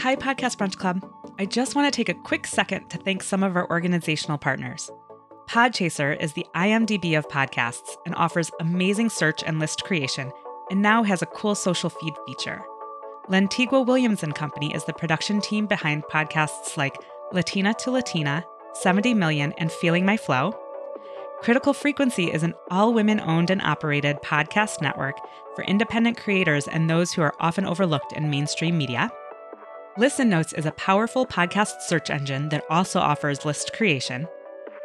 Hi, Podcast Brunch Club. I just want to take a quick second to thank some of our organizational partners. Podchaser is the IMDb of podcasts and offers amazing search and list creation, and now has a cool social feed feature. Lantigua Williams and Company is the production team behind podcasts like Latina to Latina, 70 Million, and Feeling My Flow. Critical Frequency is an all women owned and operated podcast network for independent creators and those who are often overlooked in mainstream media. Listen Notes is a powerful podcast search engine that also offers list creation.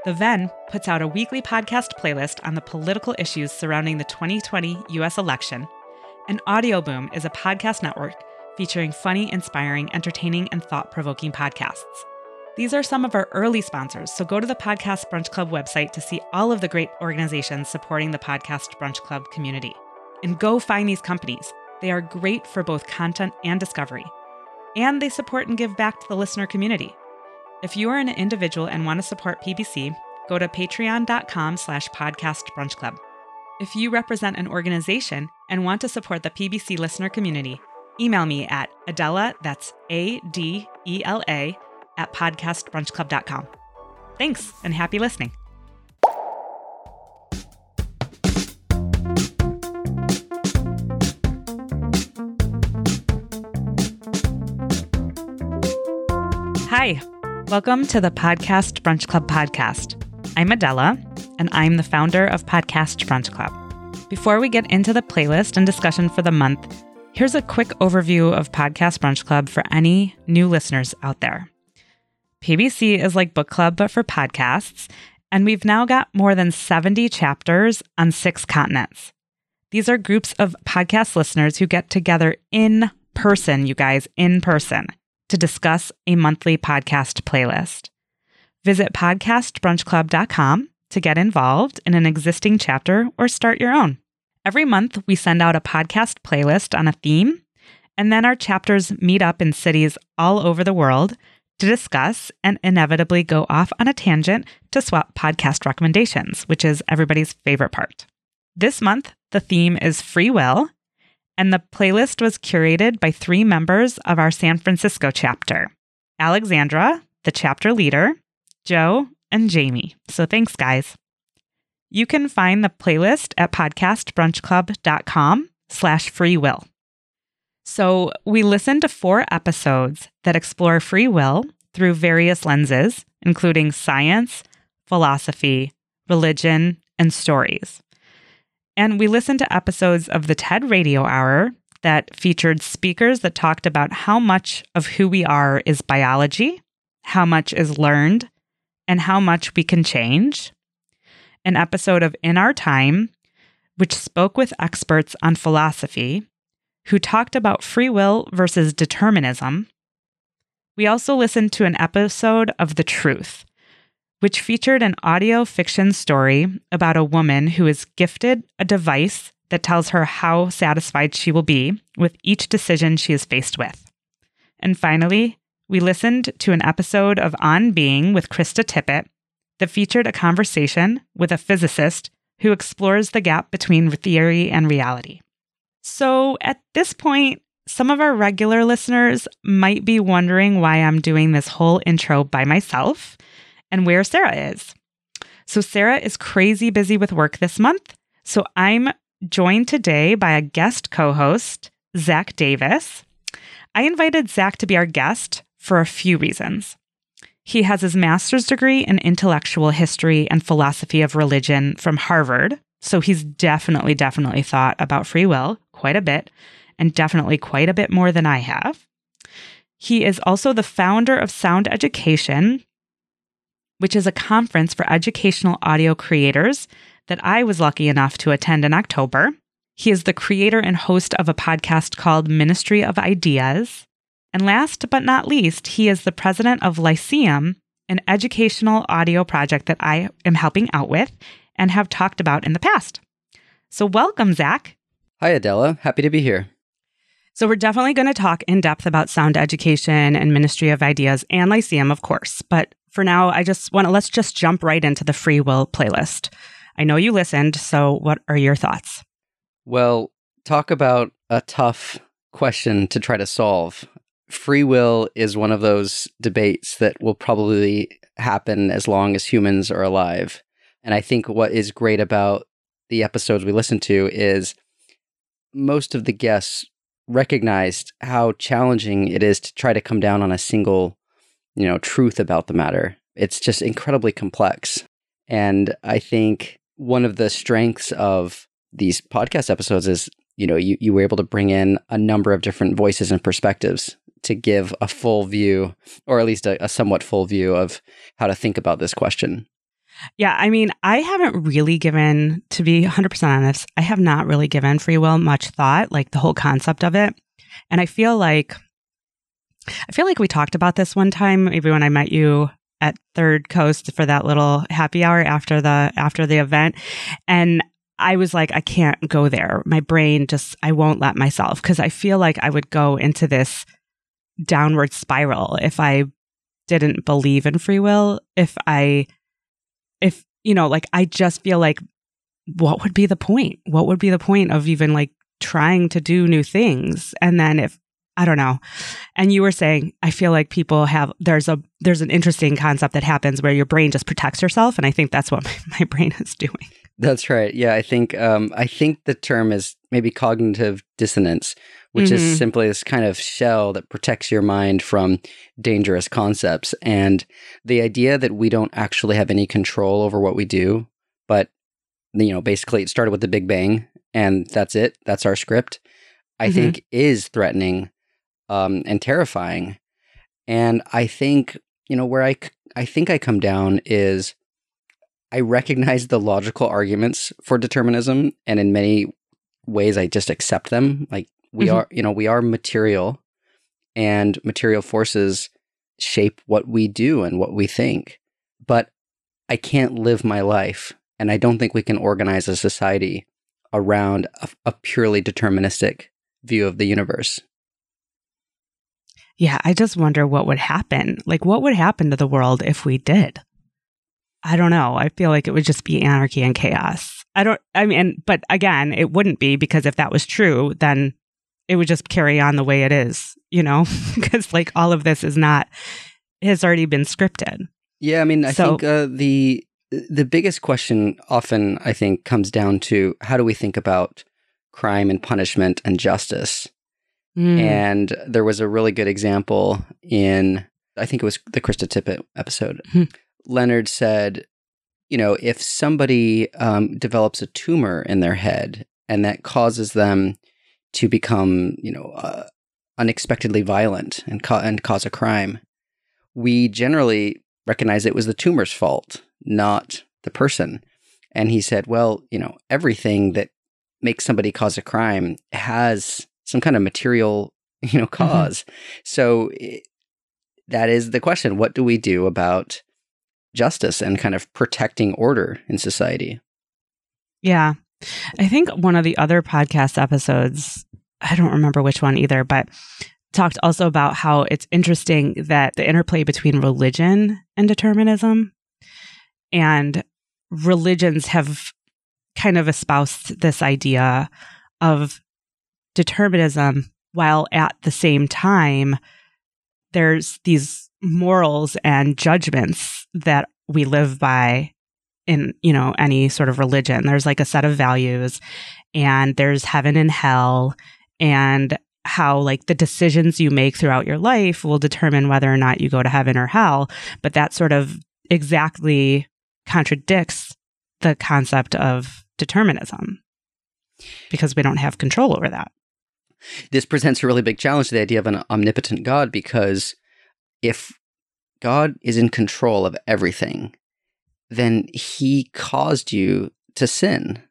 The Venn puts out a weekly podcast playlist on the political issues surrounding the 2020 US election. And Audioboom is a podcast network featuring funny, inspiring, entertaining, and thought provoking podcasts. These are some of our early sponsors, so go to the Podcast Brunch Club website to see all of the great organizations supporting the Podcast Brunch Club community. And go find these companies. They are great for both content and discovery and they support and give back to the listener community. If you are an individual and want to support PBC, go to patreon.com slash podcast brunch club. If you represent an organization and want to support the PBC listener community, email me at Adela, that's A-D-E-L-A, at podcastbrunchclub.com. Thanks and happy listening. Welcome to the Podcast Brunch Club podcast. I'm Adela, and I'm the founder of Podcast Brunch Club. Before we get into the playlist and discussion for the month, here's a quick overview of Podcast Brunch Club for any new listeners out there. PBC is like book club, but for podcasts, and we've now got more than 70 chapters on six continents. These are groups of podcast listeners who get together in person, you guys, in person to discuss a monthly podcast playlist. Visit podcastbrunchclub.com to get involved in an existing chapter or start your own. Every month, we send out a podcast playlist on a theme, and then our chapters meet up in cities all over the world to discuss and inevitably go off on a tangent to swap podcast recommendations, which is everybody's favorite part. This month, the theme is free will, and the playlist was curated by three members of our San Francisco chapter Alexandra, the chapter leader, Joe, and Jamie. So thanks, guys. You can find the playlist at podcastbrunchclub.com slash free will. So we listened to four episodes that explore free will through various lenses, including science, philosophy, religion, and stories. And we listened to episodes of the TED Radio Hour that featured speakers that talked about how much of who we are is biology, how much is learned, and how much we can change. An episode of In Our Time, which spoke with experts on philosophy who talked about free will versus determinism. We also listened to an episode of The Truth, which featured an audio fiction story about a woman who is gifted a device that tells her how satisfied she will be with each decision she is faced with. And finally, we listened to an episode of On Being with Krista Tippett that featured a conversation with a physicist who explores the gap between theory and reality. So at this point, some of our regular listeners might be wondering why I'm doing this whole intro by myself and where Sarah is. So, Sarah is crazy busy with work this month. So, I'm joined today by a guest co host, Zach Davis. I invited Zach to be our guest for a few reasons. He has his master's degree in intellectual history and philosophy of religion from Harvard. So he's definitely, definitely thought about free will quite a bit, and definitely quite a bit more than I have. He is also the founder of Sound Education, which is a conference for educational audio creators that I was lucky enough to attend in October. He is the creator and host of a podcast called Ministry of Ideas. And last but not least, he is the president of Lyceum, an educational audio project that I am helping out with and have talked about in the past. So, welcome, Zach. Hi, Adela. Happy to be here. So, we're definitely going to talk in depth about sound education and Ministry of Ideas and Lyceum, of course. But for now, I just want to let's just jump right into the free will playlist. I know you listened, so what are your thoughts? Well, talk about a tough question to try to solve. free will is one of those debates that will probably happen as long as humans are alive. And I think what is great about the episodes we listen to is most of the guests recognized how challenging it is to try to come down on a single, you know, truth about the matter. It's just incredibly complex. And I think one of the strengths of these podcast episodes is, you know, you, you were able to bring in a number of different voices and perspectives to give a full view, or at least a, a somewhat full view of how to think about this question. Yeah, I mean, I haven't really given, to be 100% honest, I have not really given free will much thought, like the whole concept of it. And I feel like, I feel like we talked about this one time, maybe when I met you at Third Coast for that little happy hour after the after the event and I was like I can't go there. My brain just I won't let myself cuz I feel like I would go into this downward spiral if I didn't believe in free will, if I if you know like I just feel like what would be the point? What would be the point of even like trying to do new things? And then if I don't know. And you were saying, I feel like people have there's a there's an interesting concept that happens where your brain just protects yourself, and I think that's what my, my brain is doing. That's right. Yeah, I think um, I think the term is maybe cognitive dissonance, which mm-hmm. is simply this kind of shell that protects your mind from dangerous concepts, and the idea that we don't actually have any control over what we do, but you know, basically it started with the Big Bang, and that's it. That's our script. I mm-hmm. think is threatening um, and terrifying. And I think, you know, where I, I think I come down is I recognize the logical arguments for determinism. And in many ways, I just accept them. Like we mm-hmm. are, you know, we are material and material forces shape what we do and what we think. But I can't live my life. And I don't think we can organize a society around a, a purely deterministic view of the universe. Yeah, I just wonder what would happen. Like, what would happen to the world if we did? I don't know. I feel like it would just be anarchy and chaos. I don't, I mean, but again, it wouldn't be because if that was true, then it would just carry on the way it is, you know? because like all of this is not, has already been scripted. Yeah, I mean, I so, think uh, the the biggest question often I think comes down to how do we think about crime and punishment and justice? Mm. And there was a really good example in, I think it was the Krista Tippett episode. Mm. Leonard said, you know, if somebody um, develops a tumor in their head and that causes them to become, you know, uh, unexpectedly violent and, ca- and cause a crime, we generally recognize it was the tumor's fault, not the person. And he said, well, you know, everything that makes somebody cause a crime has some kind of material, you know, because mm-hmm. So that is the question. What do we do about justice and kind of protecting order in society? Yeah. I think one of the other podcast episodes, I don't remember which one either, but talked also about how it's interesting that the interplay between religion and determinism and religions have kind of espoused this idea of determinism while at the same time there's these morals and judgments that we live by in you know any sort of religion. There's like a set of values and there's heaven and hell and how like the decisions you make throughout your life will determine whether or not you go to heaven or hell. But that sort of exactly contradicts the concept of determinism because we don't have control over that this presents a really big challenge to the idea of an omnipotent God because if God is in control of everything, then he caused you to sin.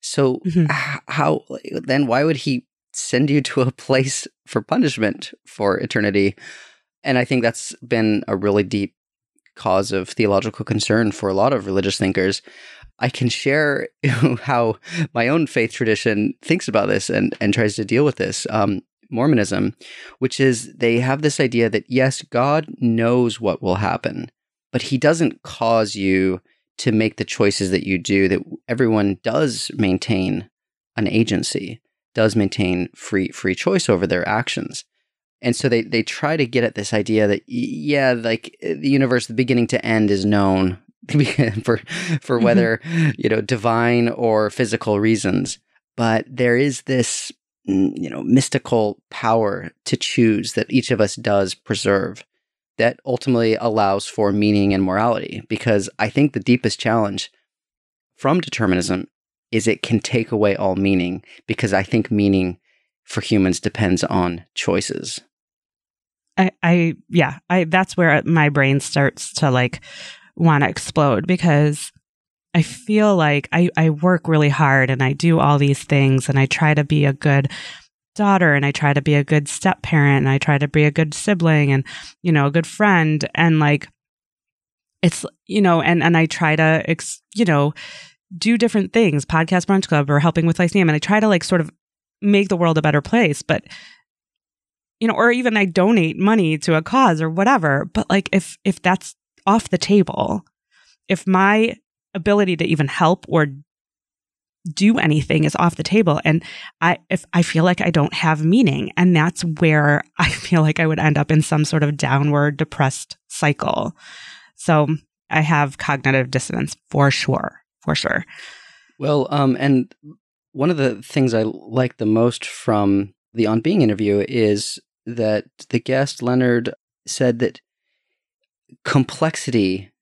So mm-hmm. how then why would he send you to a place for punishment for eternity? And I think that's been a really deep cause of theological concern for a lot of religious thinkers I can share how my own faith tradition thinks about this and, and tries to deal with this. Um, Mormonism, which is they have this idea that yes, God knows what will happen, but he doesn't cause you to make the choices that you do, that everyone does maintain an agency, does maintain free free choice over their actions. And so they, they try to get at this idea that, yeah, like the universe, the beginning to end is known for, for whether, you know, divine or physical reasons. But there is this, mm, you know, mystical power to choose that each of us does preserve that ultimately allows for meaning and morality. Because I think the deepest challenge from determinism is it can take away all meaning because I think meaning for humans depends on choices. I, I yeah, I that's where my brain starts to like want to explode because I feel like I, I work really hard and I do all these things and I try to be a good daughter and I try to be a good step parent and I try to be a good sibling and, you know, a good friend. And like, it's, you know, and, and I try to, ex, you know, do different things, podcast brunch club or helping with Lyceum. And I try to like sort of make the world a better place. But, you know, or even I donate money to a cause or whatever. But like, if, if that's off the table, if my ability to even help or do anything is off the table and i if i feel like i don't have meaning and that's where i feel like i would end up in some sort of downward depressed cycle. So i have cognitive dissonance for sure for sure. Well um and one of the things i like the most from the on being interview is that the guest leonard said that complexity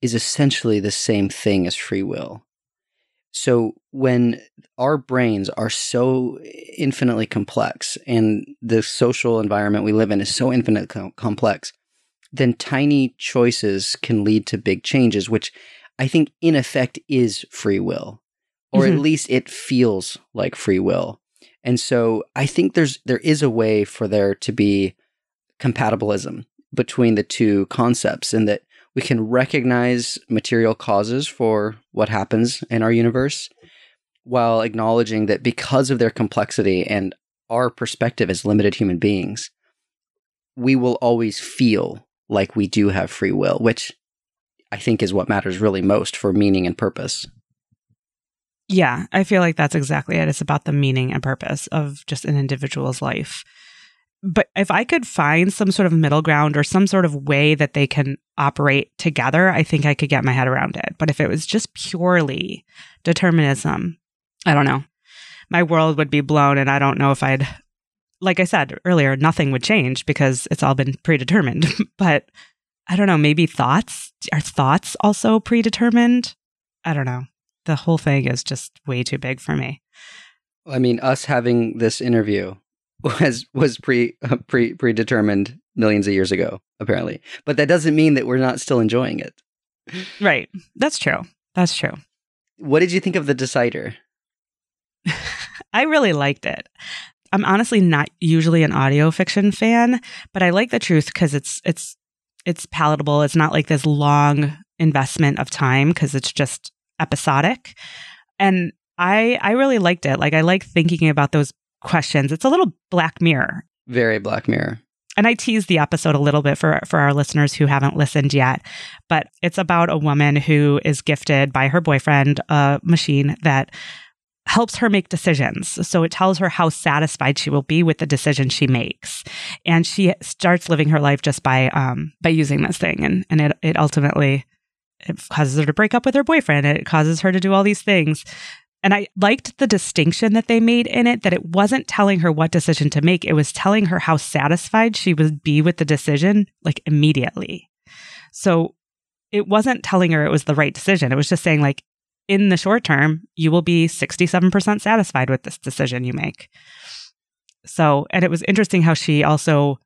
is essentially the same thing as free will so when our brains are so infinitely complex and the social environment we live in is so infinitely com- complex, then tiny choices can lead to big changes, which I think in effect is free will, or mm-hmm. at least it feels like free will. And so I think there's there is a way for there to be compatibilism between the two concepts, and that we can recognize material causes for what happens in our universe while acknowledging that because of their complexity and our perspective as limited human beings, we will always feel like we do have free will, which I think is what matters really most for meaning and purpose. Yeah, I feel like that's exactly it. It's about the meaning and purpose of just an individual's life but if I could find some sort of middle ground or some sort of way that they can operate together, I think I could get my head around it. But if it was just purely determinism, I don't know. My world would be blown, and I don't know if I'd, like I said earlier, nothing would change because it's all been predetermined. but I don't know, maybe thoughts? Are thoughts also predetermined? I don't know. The whole thing is just way too big for me. I mean, us having this interview was was pre uh, pre predetermined millions of years ago, apparently. But that doesn't mean that we're not still enjoying it. Right. That's true. That's true. What did you think of the decider? I really liked it. I'm honestly not usually an audio fiction fan, but I like the truth because it's it's it's palatable. It's not like this long investment of time because it's just episodic. And I I really liked it. Like I like thinking about those questions. It's a little Black Mirror. Very Black Mirror. And I teased the episode a little bit for, for our listeners who haven't listened yet, but it's about a woman who is gifted by her boyfriend a machine that helps her make decisions. So it tells her how satisfied she will be with the decision she makes. And she starts living her life just by um by using this thing. And and it it ultimately it causes her to break up with her boyfriend. It causes her to do all these things. And I liked the distinction that they made in it that it wasn't telling her what decision to make. It was telling her how satisfied she would be with the decision, like immediately. So it wasn't telling her it was the right decision. It was just saying, like, in the short term, you will be 67% satisfied with this decision you make. So, and it was interesting how she also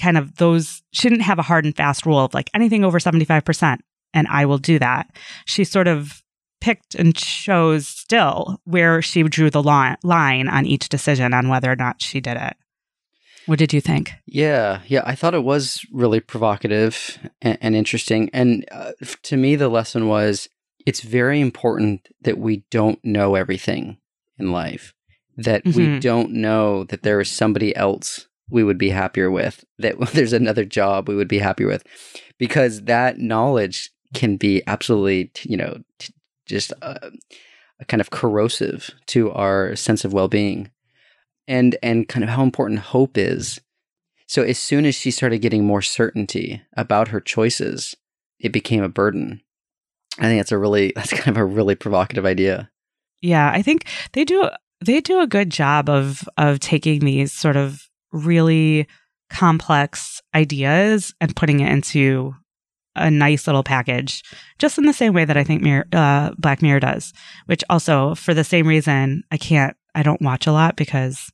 kind of those, she didn't have a hard and fast rule of like anything over 75%, and I will do that. She sort of picked and chose still where she drew the line on each decision on whether or not she did it. What did you think? Yeah, yeah, I thought it was really provocative and, and interesting. And uh, to me, the lesson was it's very important that we don't know everything in life, that mm-hmm. we don't know that there is somebody else we would be happier with, that there's another job we would be happy with, because that knowledge can be absolutely, you know, t- just a, a kind of corrosive to our sense of well-being and and kind of how important hope is So as soon as she started getting more certainty about her choices, it became a burden. I think that's a really that's kind of a really provocative idea. Yeah, I think they do they do a good job of of taking these sort of really complex ideas and putting it into a nice little package, just in the same way that I think Mirror, uh, Black Mirror does. Which also, for the same reason, I can't, I don't watch a lot because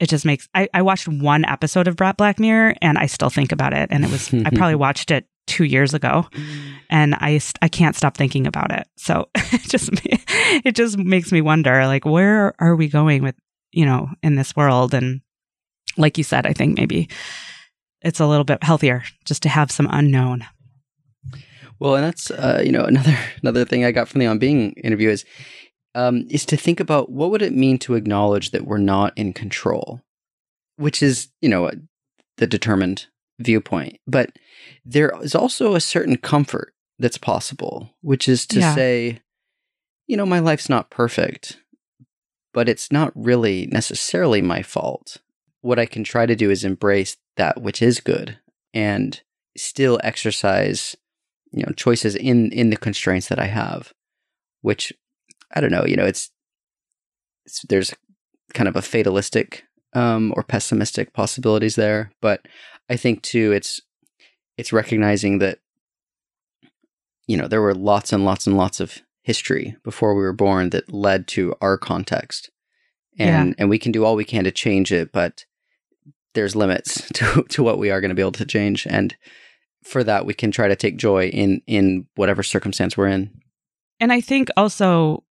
it just makes. I, I watched one episode of Black Mirror and I still think about it, and it was I probably watched it two years ago, and I I can't stop thinking about it. So it just it just makes me wonder, like, where are we going with you know in this world? And like you said, I think maybe it's a little bit healthier just to have some unknown. Well, and that's uh, you know another another thing I got from the On Being interview is um, is to think about what would it mean to acknowledge that we're not in control, which is you know the determined viewpoint, but there is also a certain comfort that's possible, which is to yeah. say, you know, my life's not perfect, but it's not really necessarily my fault. What I can try to do is embrace that which is good and still exercise you know choices in in the constraints that I have, which I don't know. You know, it's, it's there's kind of a fatalistic um, or pessimistic possibilities there, but I think too it's it's recognizing that you know there were lots and lots and lots of history before we were born that led to our context and yeah. and we can do all we can to change it but there's limits to to what we are going to be able to change and for that we can try to take joy in in whatever circumstance we're in. And i think also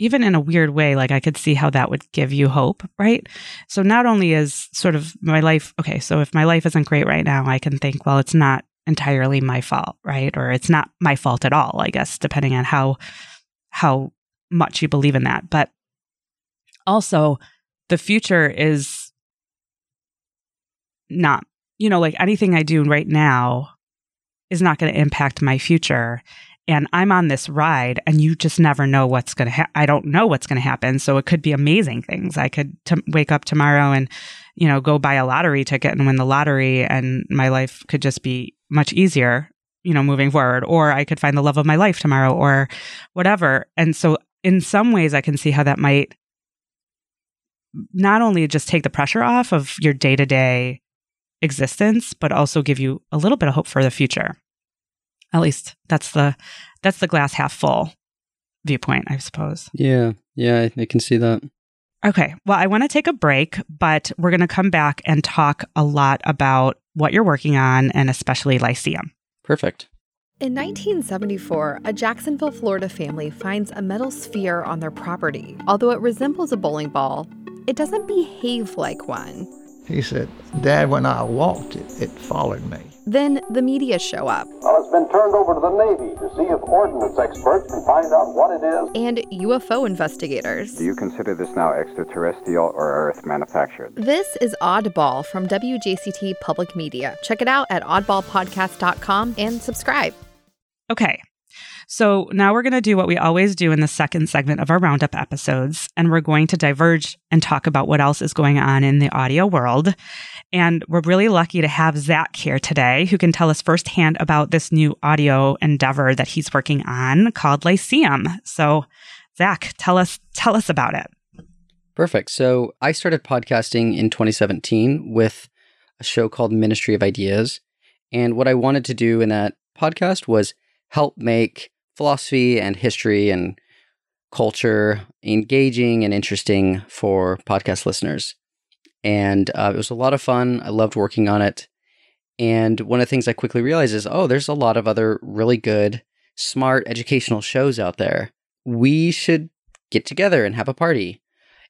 even in a weird way like i could see how that would give you hope right? So not only is sort of my life okay so if my life isn't great right now i can think well it's not entirely my fault right? Or it's not my fault at all i guess depending on how how much you believe in that. But also the future is not you know like anything i do right now is not going to impact my future and I'm on this ride and you just never know what's going to happen. I don't know what's going to happen. So it could be amazing things. I could t- wake up tomorrow and, you know, go buy a lottery ticket and win the lottery and my life could just be much easier, you know, moving forward. Or I could find the love of my life tomorrow or whatever. And so in some ways I can see how that might not only just take the pressure off of your day to day existence, but also give you a little bit of hope for the future. At least that's the that's the glass half full viewpoint, I suppose. Yeah, yeah, I, I can see that. Okay, well, I want to take a break, but we're going to come back and talk a lot about what you're working on and especially Lyceum. Perfect. In 1974, a Jacksonville, Florida family finds a metal sphere on their property. Although it resembles a bowling ball, it doesn't behave like one. He said, Dad, when I walked it, it followed me. Then the media show up. Well, it's been turned over to the Navy to see if ordnance experts can find out what it is. And UFO investigators. Do you consider this now extraterrestrial or Earth manufactured? This is Oddball from WJCT Public Media. Check it out at oddballpodcast.com and subscribe. Okay, so now we're going to do what we always do in the second segment of our roundup episodes, and we're going to diverge and talk about what else is going on in the audio world. And we're really lucky to have Zach here today, who can tell us firsthand about this new audio endeavor that he's working on called Lyceum. So, Zach, tell us tell us about it. Perfect. So I started podcasting in 2017 with a show called Ministry of Ideas. And what I wanted to do in that podcast was help make philosophy and history and culture engaging and interesting for podcast listeners. And uh, it was a lot of fun. I loved working on it. And one of the things I quickly realized is oh, there's a lot of other really good, smart educational shows out there. We should get together and have a party.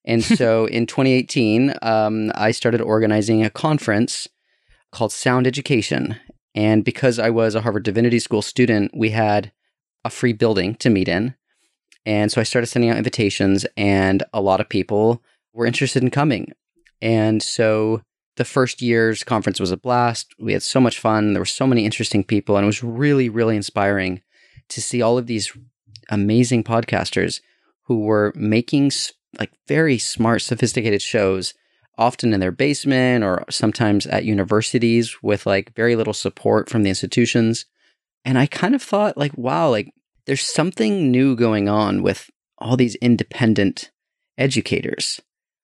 And so in 2018, um, I started organizing a conference called Sound Education. And because I was a Harvard Divinity School student, we had a free building to meet in. And so I started sending out invitations, and a lot of people were interested in coming. And so the first year's conference was a blast. We had so much fun. There were so many interesting people, and it was really, really inspiring to see all of these amazing podcasters who were making like very smart, sophisticated shows often in their basement or sometimes at universities with like very little support from the institutions. And I kind of thought, like, wow, like there's something new going on with all these independent educators.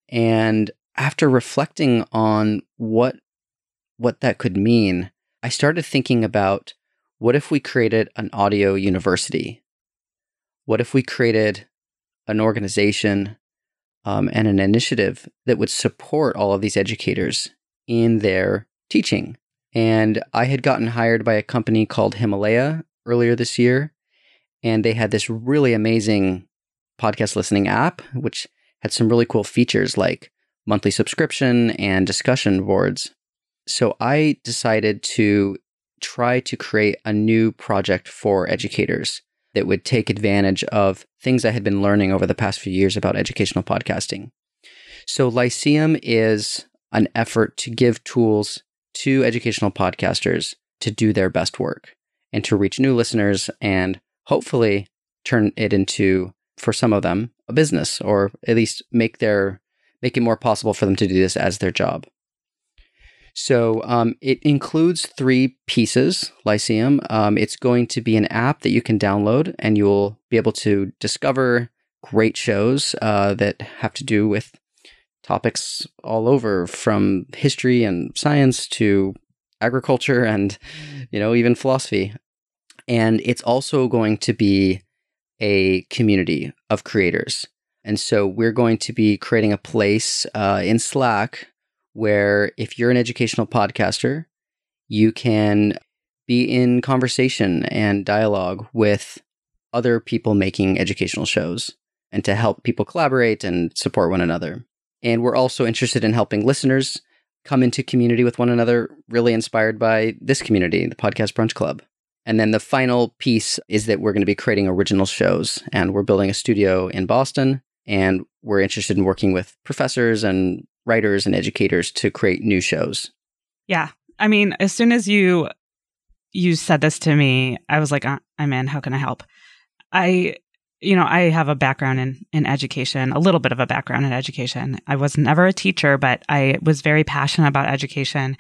And after reflecting on what what that could mean, I started thinking about what if we created an audio university? What if we created an organization um, and an initiative that would support all of these educators in their teaching? And I had gotten hired by a company called Himalaya earlier this year, and they had this really amazing podcast listening app, which had some really cool features like monthly subscription and discussion boards. So I decided to try to create a new project for educators that would take advantage of things I had been learning over the past few years about educational podcasting. So, Lyceum is an effort to give tools to educational podcasters to do their best work and to reach new listeners and hopefully turn it into, for some of them, a business or at least make their make it more possible for them to do this as their job. So um, it includes three pieces, Lyceum. Um, it's going to be an app that you can download, and you'll be able to discover great shows uh, that have to do with topics all over, from history and science to agriculture and you know even philosophy. And it's also going to be a community of creators. And so we're going to be creating a place uh, in Slack where if you're an educational podcaster, you can be in conversation and dialogue with other people making educational shows and to help people collaborate and support one another. And we're also interested in helping listeners come into community with one another, really inspired by this community, the Podcast Brunch Club. And then the final piece is that we're going to be creating original shows and we're building a studio in Boston and we're interested in working with professors and writers and educators to create new shows. Yeah. I mean, as soon as you you said this to me, I was like, uh, I'm in. How can I help? I you know, I have a background in in education, a little bit of a background in education. I was never a teacher, but I was very passionate about education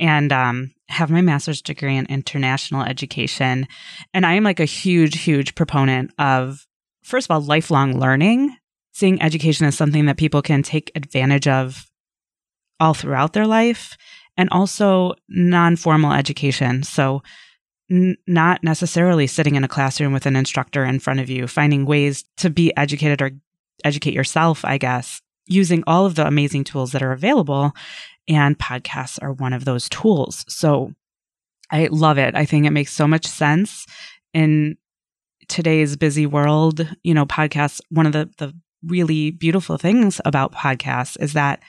and um, have my master's degree in international education. And I am like a huge, huge proponent of, first of all, lifelong learning, seeing education as something that people can take advantage of all throughout their life, and also non formal education. So, n- not necessarily sitting in a classroom with an instructor in front of you, finding ways to be educated or educate yourself, I guess, using all of the amazing tools that are available. And podcasts are one of those tools. So, I love it. I think it makes so much sense in today's busy world. You know, podcasts, one of the, the really beautiful things about podcasts is that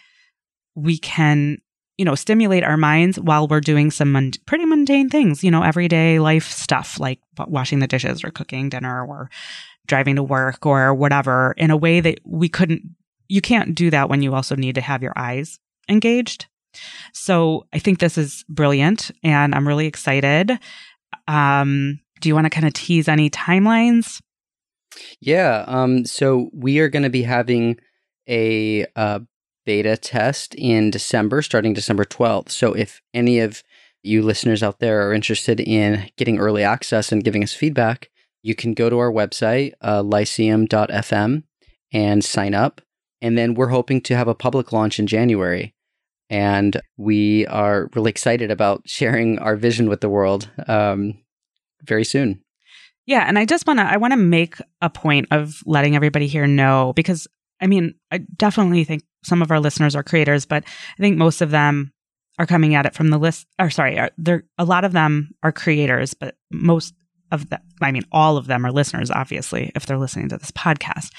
we can you know stimulate our minds while we're doing some pretty mundane things you know everyday life stuff like washing the dishes or cooking dinner or driving to work or whatever in a way that we couldn't you can't do that when you also need to have your eyes engaged. So i think this is brilliant and i'm really excited. Um do you want to kind of tease any timelines? Yeah um so we are going to be having a uh, beta test in December, starting December 12th. So if any of you listeners out there are interested in getting early access and giving us feedback, you can go to our website, uh, lyceum.fm, and sign up. And then we're hoping to have a public launch in January. And we are really excited about sharing our vision with the world um, very soon. Yeah, and I just want to I want to make a point of letting everybody here know because I mean, I definitely think some of our listeners are creators, but I think most of them are coming at it from the list. Or sorry, are, there a lot of them are creators, but most of them, I mean, all of them are listeners, obviously, if they're listening to this podcast.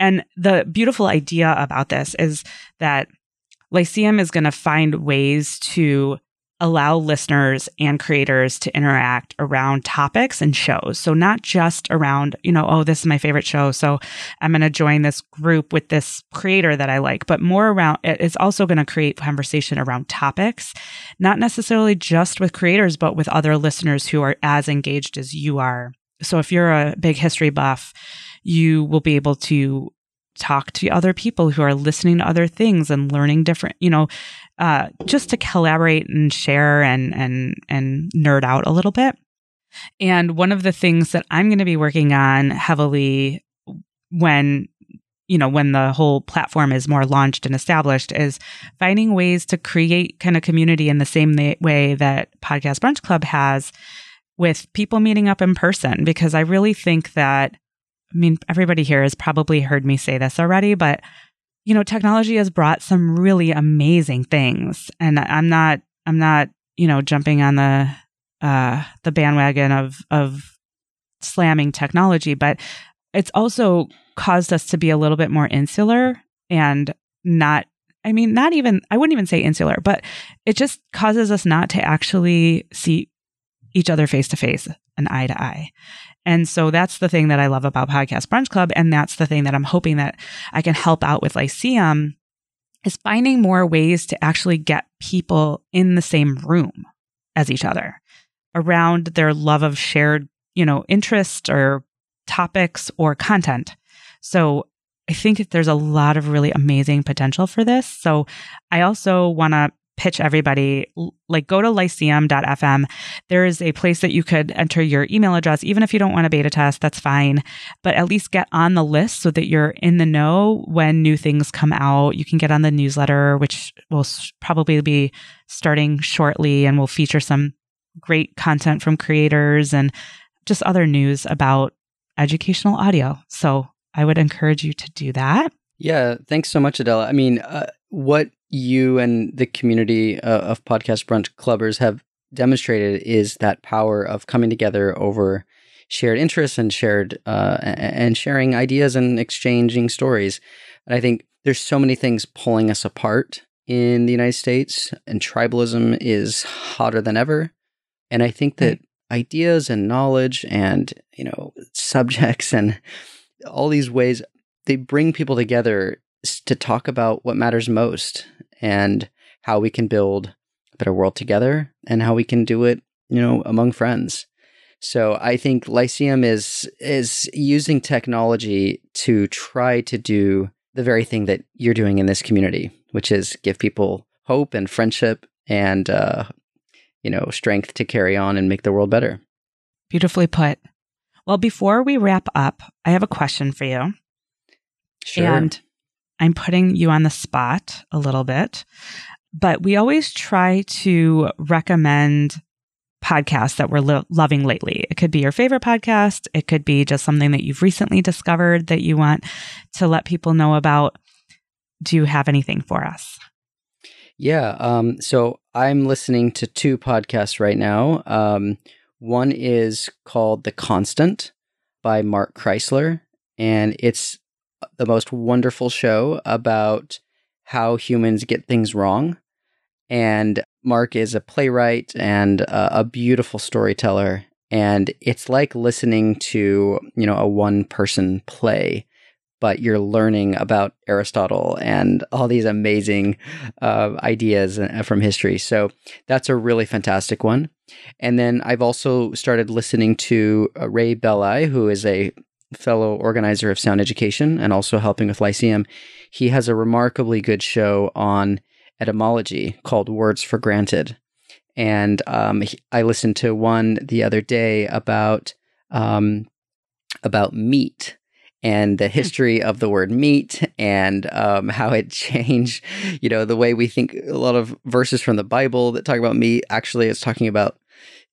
And the beautiful idea about this is that Lyceum is going to find ways to allow listeners and creators to interact around topics and shows. So not just around, you know, oh, this is my favorite show. So I'm going to join this group with this creator that I like, but more around, it's also going to create conversation around topics, not necessarily just with creators, but with other listeners who are as engaged as you are. So if you're a big history buff, you will be able to talk to other people who are listening to other things and learning different, you know, uh, just to collaborate and share and and and nerd out a little bit. And one of the things that I'm going to be working on heavily when you know when the whole platform is more launched and established is finding ways to create kind of community in the same way that podcast brunch club has with people meeting up in person because i really think that I mean, everybody here has probably heard me say this already, but you know, technology has brought some really amazing things. And I'm not, I'm not, you know, jumping on the, uh, the bandwagon of, of slamming technology, but it's also caused us to be a little bit more insular and not, I mean, not even, I wouldn't even say insular, but it just causes us not to actually see each other face to face and eye to eye. And so that's the thing that I love about Podcast Brunch Club. And that's the thing that I'm hoping that I can help out with Lyceum is finding more ways to actually get people in the same room as each other around their love of shared, you know, interest or topics or content. So I think that there's a lot of really amazing potential for this. So I also want to pitch everybody like go to lyceum.fm there is a place that you could enter your email address even if you don't want a beta test that's fine. But at least get on the list so that you're in the know when new things come out. You can get on the newsletter which will probably be starting shortly and will feature some great content from creators and just other news about educational audio. So i would encourage you to do that. Yeah thanks so much adela. I mean uh, what you and the community uh, of podcast brunch clubbers have demonstrated is that power of coming together over shared interests and shared uh, and sharing ideas and exchanging stories. And I think there's so many things pulling us apart in the United States, and tribalism is hotter than ever. And I think that ideas and knowledge and you know subjects and all these ways they bring people together to talk about what matters most and how we can build a better world together and how we can do it, you know, among friends. So I think Lyceum is is using technology to try to do the very thing that you're doing in this community, which is give people hope and friendship and uh, you know strength to carry on and make the world better. Beautifully put. Well, before we wrap up, I have a question for you. Sure. And I'm putting you on the spot a little bit, but we always try to recommend podcasts that we're lo- loving lately. It could be your favorite podcast, it could be just something that you've recently discovered that you want to let people know about. Do you have anything for us? Yeah. Um, so I'm listening to two podcasts right now. Um, one is called The Constant by Mark Chrisler, and it's the most wonderful show about how humans get things wrong. And Mark is a playwright and a, beautiful storyteller. And it's like listening to, you know, a one person play, but you're learning about Aristotle and all these amazing uh, ideas uh, from history. So that's a really fantastic one. And then I've also started listening to uh, Ray Belli, who is a fellow organizer of Sound Education and also helping with Lyceum, he has a remarkably good show on etymology called Words for Granted. And um, he, I listened to one the other day about um, about meat and the hmm. history of the word meat and um, how it changed. You know, the way we think a lot of verses from the Bible that talk about meat actually it's talking about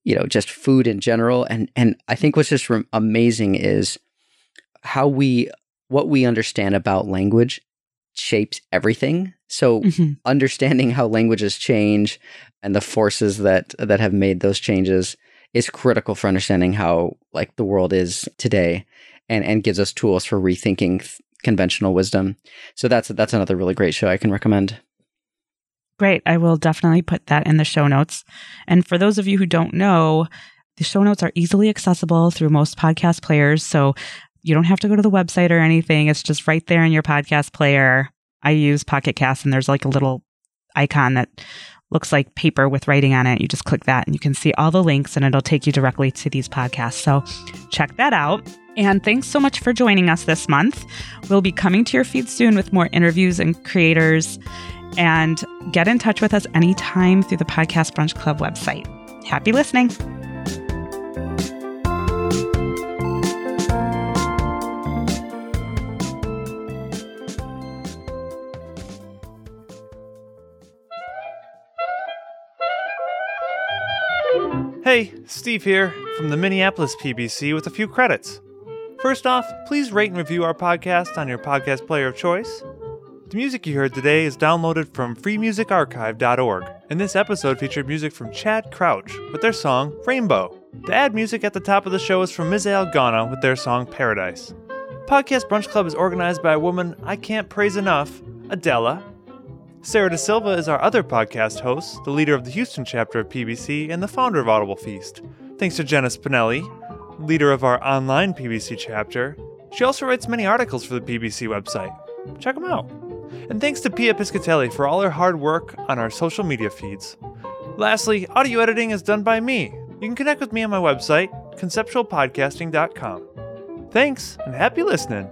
you know just food in general. And and I think what's just amazing is how we what we understand about language shapes everything. So mm-hmm. understanding how languages change and the forces that that have made those changes is critical for understanding how like the world is today and and gives us tools for rethinking th- conventional wisdom. So that's that's another really great show I can recommend. Great. I will definitely put that in the show notes. And for those of you who don't know, the show notes are easily accessible through most podcast players. So you don't have to go to the website or anything. It's just right there in your podcast player. I use Pocket Cast and there's like a little icon that looks like paper with writing on it. You just click that and you can see all the links and it'll take you directly to these podcasts. So check that out. And thanks so much for joining us this month. We'll be coming to your feed soon with more interviews and creators. And get in touch with us anytime through the Podcast Brunch Club website. Happy listening. Hey, Steve here from the Minneapolis PBC with a few credits. First off, please rate and review our podcast on your podcast player of choice. The music you heard today is downloaded from freemusicarchive.org, and this episode featured music from Chad Crouch with their song Rainbow. The ad music at the top of the show is from Misael Gauna with their song Paradise. Podcast Brunch Club is organized by a woman I can't praise enough, Adela. Sarah Da Silva is our other podcast host, the leader of the Houston chapter of PBC and the founder of Audible Feast. Thanks to Jenna Pinelli, leader of our online PBC chapter. She also writes many articles for the PBC website. Check them out. And thanks to Pia Piscatelli for all her hard work on our social media feeds. Lastly, audio editing is done by me. You can connect with me on my website, conceptualpodcasting.com. Thanks, and happy listening.